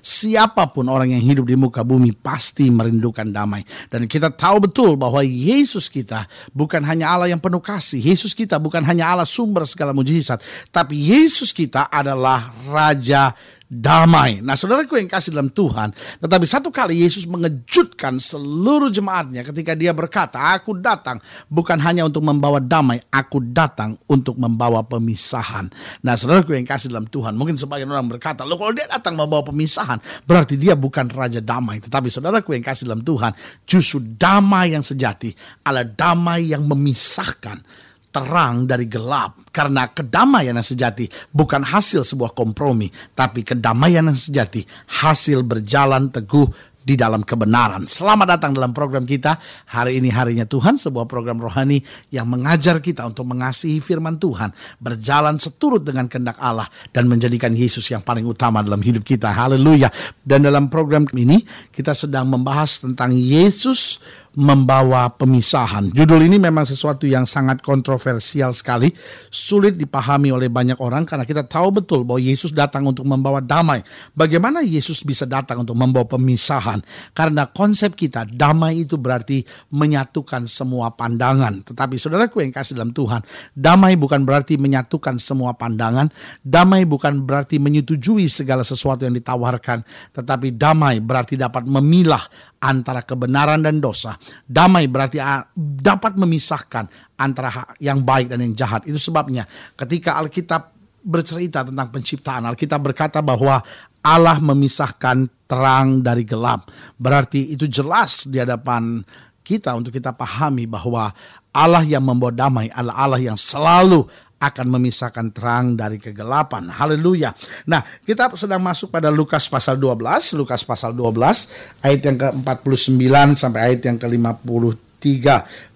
Siapa pun orang yang hidup di muka bumi pasti merindukan damai. Dan kita tahu betul bahwa Yesus kita bukan hanya Allah yang penuh kasih. Yesus kita bukan hanya Allah sumber segala mujizat. Tapi Yesus kita adalah Raja damai. Nah saudaraku yang kasih dalam Tuhan. Tetapi satu kali Yesus mengejutkan seluruh jemaatnya ketika dia berkata, aku datang bukan hanya untuk membawa damai, aku datang untuk membawa pemisahan. Nah saudaraku yang kasih dalam Tuhan, mungkin sebagian orang berkata, loh kalau dia datang membawa pemisahan, berarti dia bukan Raja Damai. Tetapi saudaraku yang kasih dalam Tuhan, justru damai yang sejati adalah damai yang memisahkan terang dari gelap karena kedamaian yang sejati bukan hasil sebuah kompromi tapi kedamaian yang sejati hasil berjalan teguh di dalam kebenaran. Selamat datang dalam program kita. Hari ini harinya Tuhan, sebuah program rohani yang mengajar kita untuk mengasihi firman Tuhan, berjalan seturut dengan kehendak Allah dan menjadikan Yesus yang paling utama dalam hidup kita. Haleluya. Dan dalam program ini kita sedang membahas tentang Yesus membawa pemisahan. Judul ini memang sesuatu yang sangat kontroversial sekali, sulit dipahami oleh banyak orang karena kita tahu betul bahwa Yesus datang untuk membawa damai. Bagaimana Yesus bisa datang untuk membawa pemisahan? Karena konsep kita damai itu berarti menyatukan semua pandangan. Tetapi saudaraku yang kasih dalam Tuhan, damai bukan berarti menyatukan semua pandangan, damai bukan berarti menyetujui segala sesuatu yang ditawarkan, tetapi damai berarti dapat memilah antara kebenaran dan dosa. Damai berarti ah, dapat memisahkan antara yang baik dan yang jahat. Itu sebabnya ketika Alkitab bercerita tentang penciptaan, Alkitab berkata bahwa Allah memisahkan terang dari gelap. Berarti itu jelas di hadapan kita untuk kita pahami bahwa Allah yang membawa damai adalah Allah yang selalu akan memisahkan terang dari kegelapan. Haleluya. Nah, kita sedang masuk pada Lukas pasal 12, Lukas pasal 12 ayat yang ke-49 sampai ayat yang ke-53.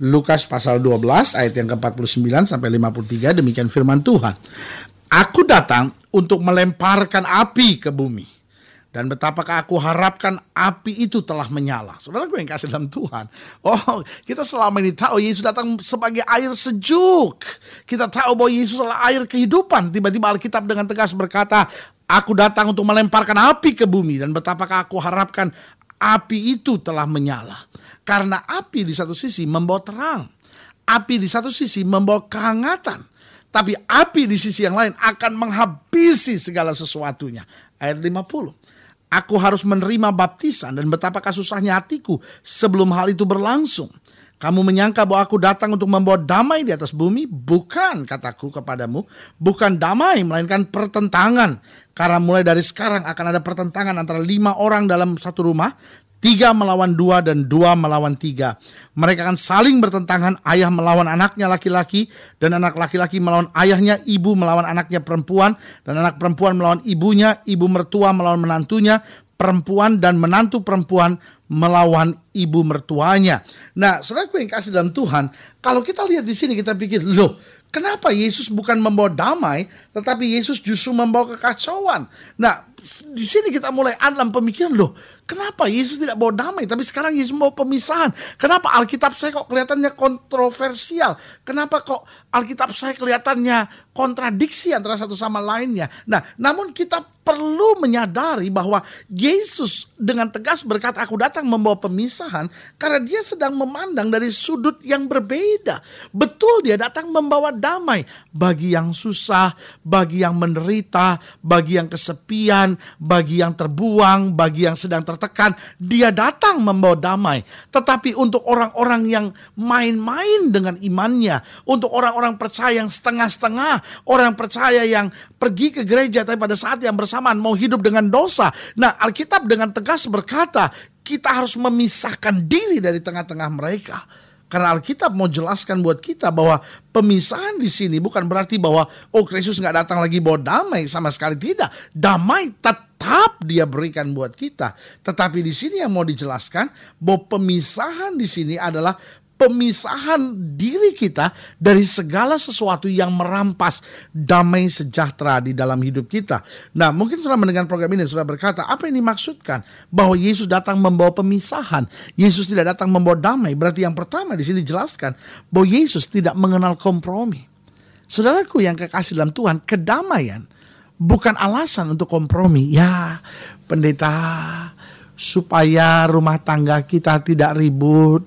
Lukas pasal 12 ayat yang ke-49 sampai 53 demikian firman Tuhan. Aku datang untuk melemparkan api ke bumi dan betapakah aku harapkan api itu telah menyala. Saudara gue yang kasih dalam Tuhan. Oh, kita selama ini tahu Yesus datang sebagai air sejuk. Kita tahu bahwa Yesus adalah air kehidupan. Tiba-tiba Alkitab dengan tegas berkata, Aku datang untuk melemparkan api ke bumi. Dan betapakah aku harapkan api itu telah menyala. Karena api di satu sisi membawa terang. Api di satu sisi membawa kehangatan. Tapi api di sisi yang lain akan menghabisi segala sesuatunya. Ayat 50. Aku harus menerima baptisan dan betapa susahnya hatiku sebelum hal itu berlangsung. Kamu menyangka bahwa aku datang untuk membawa damai di atas bumi? Bukan, kataku kepadamu. Bukan damai, melainkan pertentangan. Karena mulai dari sekarang akan ada pertentangan antara lima orang dalam satu rumah. Tiga melawan dua dan dua melawan tiga. Mereka akan saling bertentangan, ayah melawan anaknya laki-laki, dan anak laki-laki melawan ayahnya, ibu melawan anaknya perempuan, dan anak perempuan melawan ibunya, ibu mertua melawan menantunya, perempuan dan menantu perempuan melawan ibu mertuanya. Nah, saudaraku yang kasih dalam Tuhan, kalau kita lihat di sini kita pikir, loh, kenapa Yesus bukan membawa damai, tetapi Yesus justru membawa kekacauan. Nah, di sini kita mulai dalam pemikiran, loh, Kenapa Yesus tidak bawa damai, tapi sekarang Yesus mau pemisahan? Kenapa Alkitab saya kok kelihatannya kontroversial? Kenapa kok Alkitab saya kelihatannya kontradiksi antara satu sama lainnya. Nah, namun kita perlu menyadari bahwa Yesus dengan tegas berkata, "Aku datang membawa pemisahan," karena Dia sedang memandang dari sudut yang berbeda. Betul, Dia datang membawa damai bagi yang susah, bagi yang menderita, bagi yang kesepian, bagi yang terbuang, bagi yang sedang tertekan. Dia datang membawa damai, tetapi untuk orang-orang yang main-main dengan imannya, untuk orang-orang percaya yang setengah-setengah, orang percaya yang pergi ke gereja tapi pada saat yang bersama bersamaan, mau hidup dengan dosa. Nah, Alkitab dengan tegas berkata, kita harus memisahkan diri dari tengah-tengah mereka. Karena Alkitab mau jelaskan buat kita bahwa pemisahan di sini bukan berarti bahwa oh Kristus nggak datang lagi bawa damai sama sekali tidak. Damai tetap dia berikan buat kita. Tetapi di sini yang mau dijelaskan bahwa pemisahan di sini adalah pemisahan diri kita dari segala sesuatu yang merampas damai sejahtera di dalam hidup kita. Nah, mungkin sudah mendengar program ini sudah berkata, apa yang dimaksudkan bahwa Yesus datang membawa pemisahan? Yesus tidak datang membawa damai. Berarti yang pertama di sini jelaskan bahwa Yesus tidak mengenal kompromi. Saudaraku yang kekasih dalam Tuhan, kedamaian bukan alasan untuk kompromi. Ya, pendeta, supaya rumah tangga kita tidak ribut,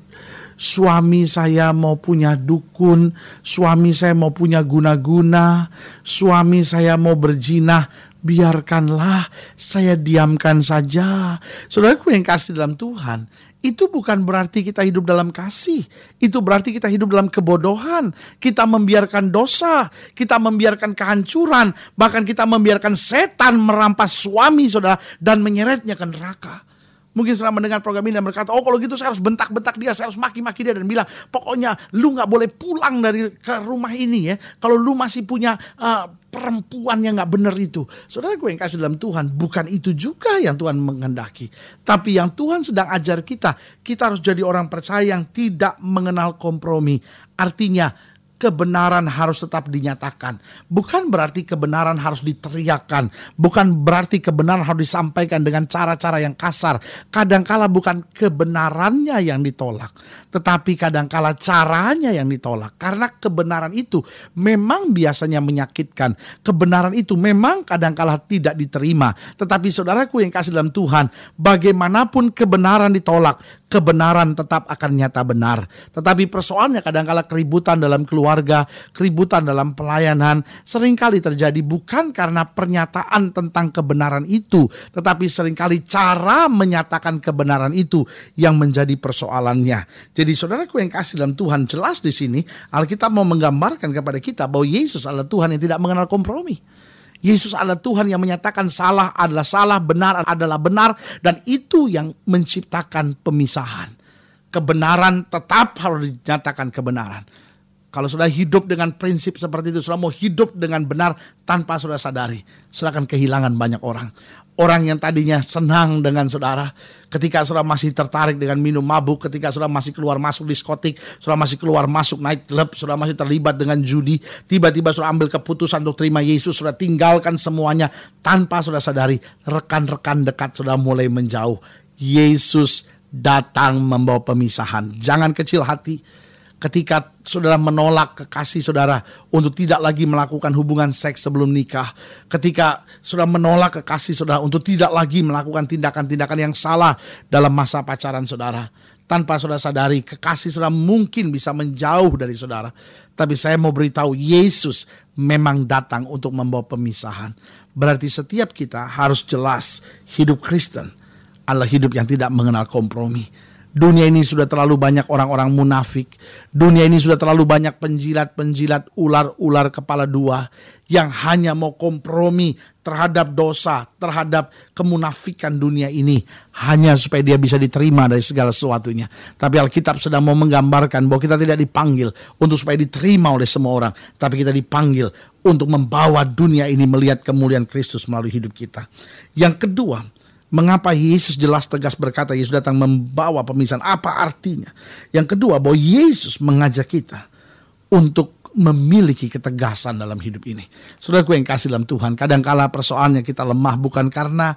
suami saya mau punya dukun, suami saya mau punya guna-guna, suami saya mau berjinah, biarkanlah saya diamkan saja. Saudaraku yang kasih dalam Tuhan, itu bukan berarti kita hidup dalam kasih. Itu berarti kita hidup dalam kebodohan. Kita membiarkan dosa, kita membiarkan kehancuran, bahkan kita membiarkan setan merampas suami saudara dan menyeretnya ke neraka. Mungkin setelah mendengar program ini dan berkata, oh kalau gitu saya harus bentak-bentak dia, saya harus maki-maki dia dan bilang, pokoknya lu nggak boleh pulang dari ke rumah ini ya. Kalau lu masih punya uh, perempuan yang nggak benar itu. Saudara gue yang kasih dalam Tuhan, bukan itu juga yang Tuhan menghendaki. Tapi yang Tuhan sedang ajar kita, kita harus jadi orang percaya yang tidak mengenal kompromi. Artinya kebenaran harus tetap dinyatakan. Bukan berarti kebenaran harus diteriakkan. Bukan berarti kebenaran harus disampaikan dengan cara-cara yang kasar. Kadangkala bukan kebenarannya yang ditolak. Tetapi kadangkala caranya yang ditolak. Karena kebenaran itu memang biasanya menyakitkan. Kebenaran itu memang kadangkala tidak diterima. Tetapi saudaraku yang kasih dalam Tuhan, bagaimanapun kebenaran ditolak, kebenaran tetap akan nyata benar. Tetapi persoalannya kadangkala keributan dalam keluarga, keributan dalam pelayanan sering kali terjadi bukan karena pernyataan tentang kebenaran itu, tetapi sering kali cara menyatakan kebenaran itu yang menjadi persoalannya. Jadi saudaraku yang kasih dalam Tuhan jelas di sini Alkitab mau menggambarkan kepada kita bahwa Yesus adalah Tuhan yang tidak mengenal kompromi. Yesus adalah Tuhan yang menyatakan salah adalah salah, benar adalah benar, dan itu yang menciptakan pemisahan. Kebenaran tetap harus dinyatakan kebenaran. Kalau sudah hidup dengan prinsip seperti itu, sudah mau hidup dengan benar tanpa sudah sadari, sudah akan kehilangan banyak orang. Orang yang tadinya senang dengan saudara, ketika saudara masih tertarik dengan minum mabuk, ketika saudara masih keluar masuk diskotik, saudara masih keluar masuk night club, saudara masih terlibat dengan judi, tiba-tiba saudara ambil keputusan untuk terima Yesus, saudara tinggalkan semuanya tanpa saudara sadari, rekan-rekan dekat saudara mulai menjauh. Yesus datang membawa pemisahan. Jangan kecil hati ketika saudara menolak kekasih saudara untuk tidak lagi melakukan hubungan seks sebelum nikah, ketika saudara menolak kekasih saudara untuk tidak lagi melakukan tindakan-tindakan yang salah dalam masa pacaran saudara, tanpa saudara sadari kekasih saudara mungkin bisa menjauh dari saudara. Tapi saya mau beritahu Yesus memang datang untuk membawa pemisahan. Berarti setiap kita harus jelas hidup Kristen adalah hidup yang tidak mengenal kompromi Dunia ini sudah terlalu banyak orang-orang munafik. Dunia ini sudah terlalu banyak penjilat-penjilat ular-ular kepala dua yang hanya mau kompromi terhadap dosa, terhadap kemunafikan dunia ini hanya supaya dia bisa diterima dari segala sesuatunya. Tapi Alkitab sedang mau menggambarkan bahwa kita tidak dipanggil untuk supaya diterima oleh semua orang, tapi kita dipanggil untuk membawa dunia ini melihat kemuliaan Kristus melalui hidup kita. Yang kedua, Mengapa Yesus jelas tegas berkata Yesus datang membawa pemisahan? Apa artinya? Yang kedua, bahwa Yesus mengajak kita untuk memiliki ketegasan dalam hidup ini. Saudara gue yang kasih dalam Tuhan, kadangkala persoalannya kita lemah bukan karena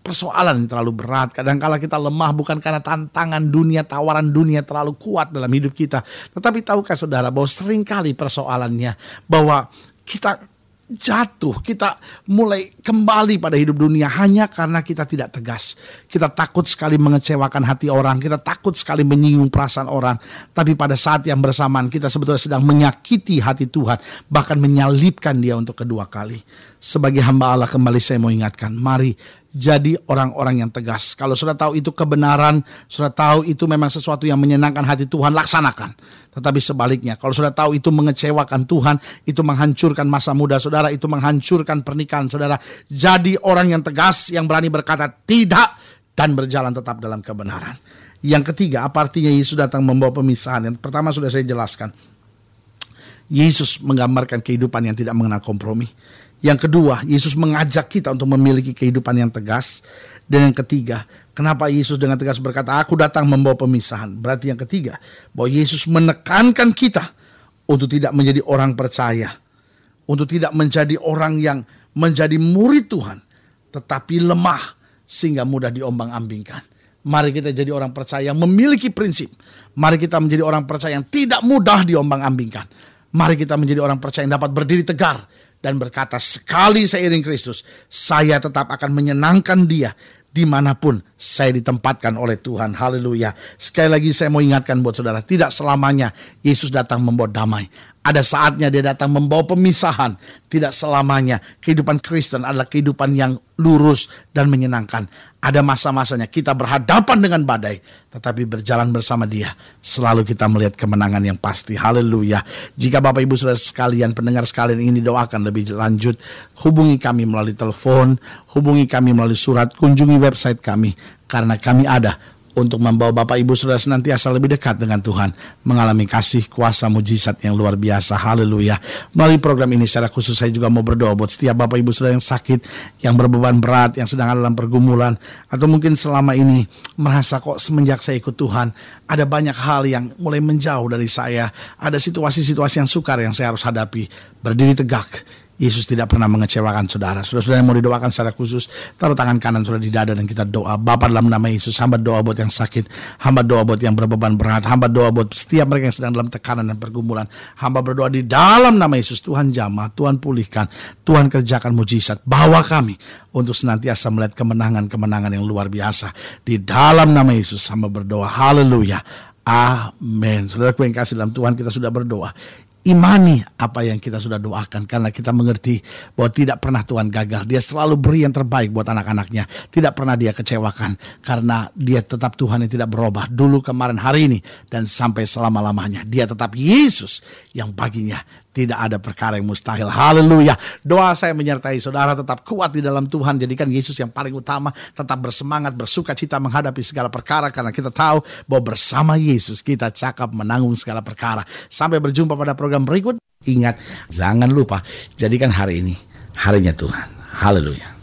persoalan yang terlalu berat. Kadangkala kita lemah bukan karena tantangan dunia, tawaran dunia terlalu kuat dalam hidup kita. Tetapi tahukah saudara bahwa sering kali persoalannya bahwa kita jatuh, kita mulai kembali pada hidup dunia hanya karena kita tidak tegas. Kita takut sekali mengecewakan hati orang, kita takut sekali menyinggung perasaan orang. Tapi pada saat yang bersamaan kita sebetulnya sedang menyakiti hati Tuhan, bahkan menyalibkan dia untuk kedua kali. Sebagai hamba Allah kembali saya mau ingatkan, mari jadi orang-orang yang tegas. Kalau sudah tahu itu kebenaran, sudah tahu itu memang sesuatu yang menyenangkan hati Tuhan, laksanakan. Tetapi sebaliknya, kalau sudah tahu itu mengecewakan Tuhan, itu menghancurkan masa muda saudara, itu menghancurkan pernikahan saudara. Jadi orang yang tegas, yang berani berkata tidak dan berjalan tetap dalam kebenaran. Yang ketiga, apa artinya Yesus datang membawa pemisahan? Yang pertama sudah saya jelaskan. Yesus menggambarkan kehidupan yang tidak mengenal kompromi. Yang kedua, Yesus mengajak kita untuk memiliki kehidupan yang tegas. Dan yang ketiga, kenapa Yesus dengan tegas berkata, aku datang membawa pemisahan. Berarti yang ketiga, bahwa Yesus menekankan kita untuk tidak menjadi orang percaya. Untuk tidak menjadi orang yang menjadi murid Tuhan. Tetapi lemah sehingga mudah diombang-ambingkan. Mari kita jadi orang percaya yang memiliki prinsip. Mari kita menjadi orang percaya yang tidak mudah diombang-ambingkan. Mari kita menjadi orang percaya yang dapat berdiri tegar dan berkata, sekali saya iring Kristus, saya tetap akan menyenangkan dia di mana pun saya ditempatkan oleh Tuhan. Haleluya. Sekali lagi saya mau ingatkan buat saudara, tidak selamanya Yesus datang membawa damai. Ada saatnya dia datang membawa pemisahan. Tidak selamanya kehidupan Kristen adalah kehidupan yang lurus dan menyenangkan. Ada masa-masanya kita berhadapan dengan badai, tetapi berjalan bersama Dia. Selalu kita melihat kemenangan yang pasti. Haleluya. Jika Bapak Ibu Saudara sekalian, pendengar sekalian ingin didoakan lebih lanjut, hubungi kami melalui telepon, hubungi kami melalui surat, kunjungi website kami karena kami ada untuk membawa Bapak Ibu Saudara senantiasa lebih dekat dengan Tuhan, mengalami kasih kuasa mujizat yang luar biasa. Haleluya. Melalui program ini secara khusus saya juga mau berdoa buat setiap Bapak Ibu Saudara yang sakit, yang berbeban berat, yang sedang dalam pergumulan atau mungkin selama ini merasa kok semenjak saya ikut Tuhan ada banyak hal yang mulai menjauh dari saya, ada situasi-situasi yang sukar yang saya harus hadapi. Berdiri tegak Yesus tidak pernah mengecewakan saudara. Saudara-saudara yang mau didoakan secara khusus, taruh tangan kanan saudara di dada dan kita doa. Bapak dalam nama Yesus, hamba doa buat yang sakit, hamba doa buat yang berbeban berat, hamba doa buat setiap mereka yang sedang dalam tekanan dan pergumulan. Hamba berdoa di dalam nama Yesus, Tuhan jamah, Tuhan pulihkan, Tuhan kerjakan mujizat. Bawa kami untuk senantiasa melihat kemenangan-kemenangan yang luar biasa. Di dalam nama Yesus, hamba berdoa. Haleluya. Amin. Saudara yang kasih dalam Tuhan kita sudah berdoa imani apa yang kita sudah doakan karena kita mengerti bahwa tidak pernah Tuhan gagal. Dia selalu beri yang terbaik buat anak-anaknya. Tidak pernah dia kecewakan karena dia tetap Tuhan yang tidak berubah. Dulu, kemarin, hari ini dan sampai selama-lamanya. Dia tetap Yesus yang baginya tidak ada perkara yang mustahil. Haleluya. Doa saya menyertai saudara tetap kuat di dalam Tuhan. Jadikan Yesus yang paling utama. Tetap bersemangat, bersuka cita menghadapi segala perkara. Karena kita tahu bahwa bersama Yesus kita cakap menanggung segala perkara. Sampai berjumpa pada program berikut. Ingat, jangan lupa jadikan hari ini harinya Tuhan. Haleluya.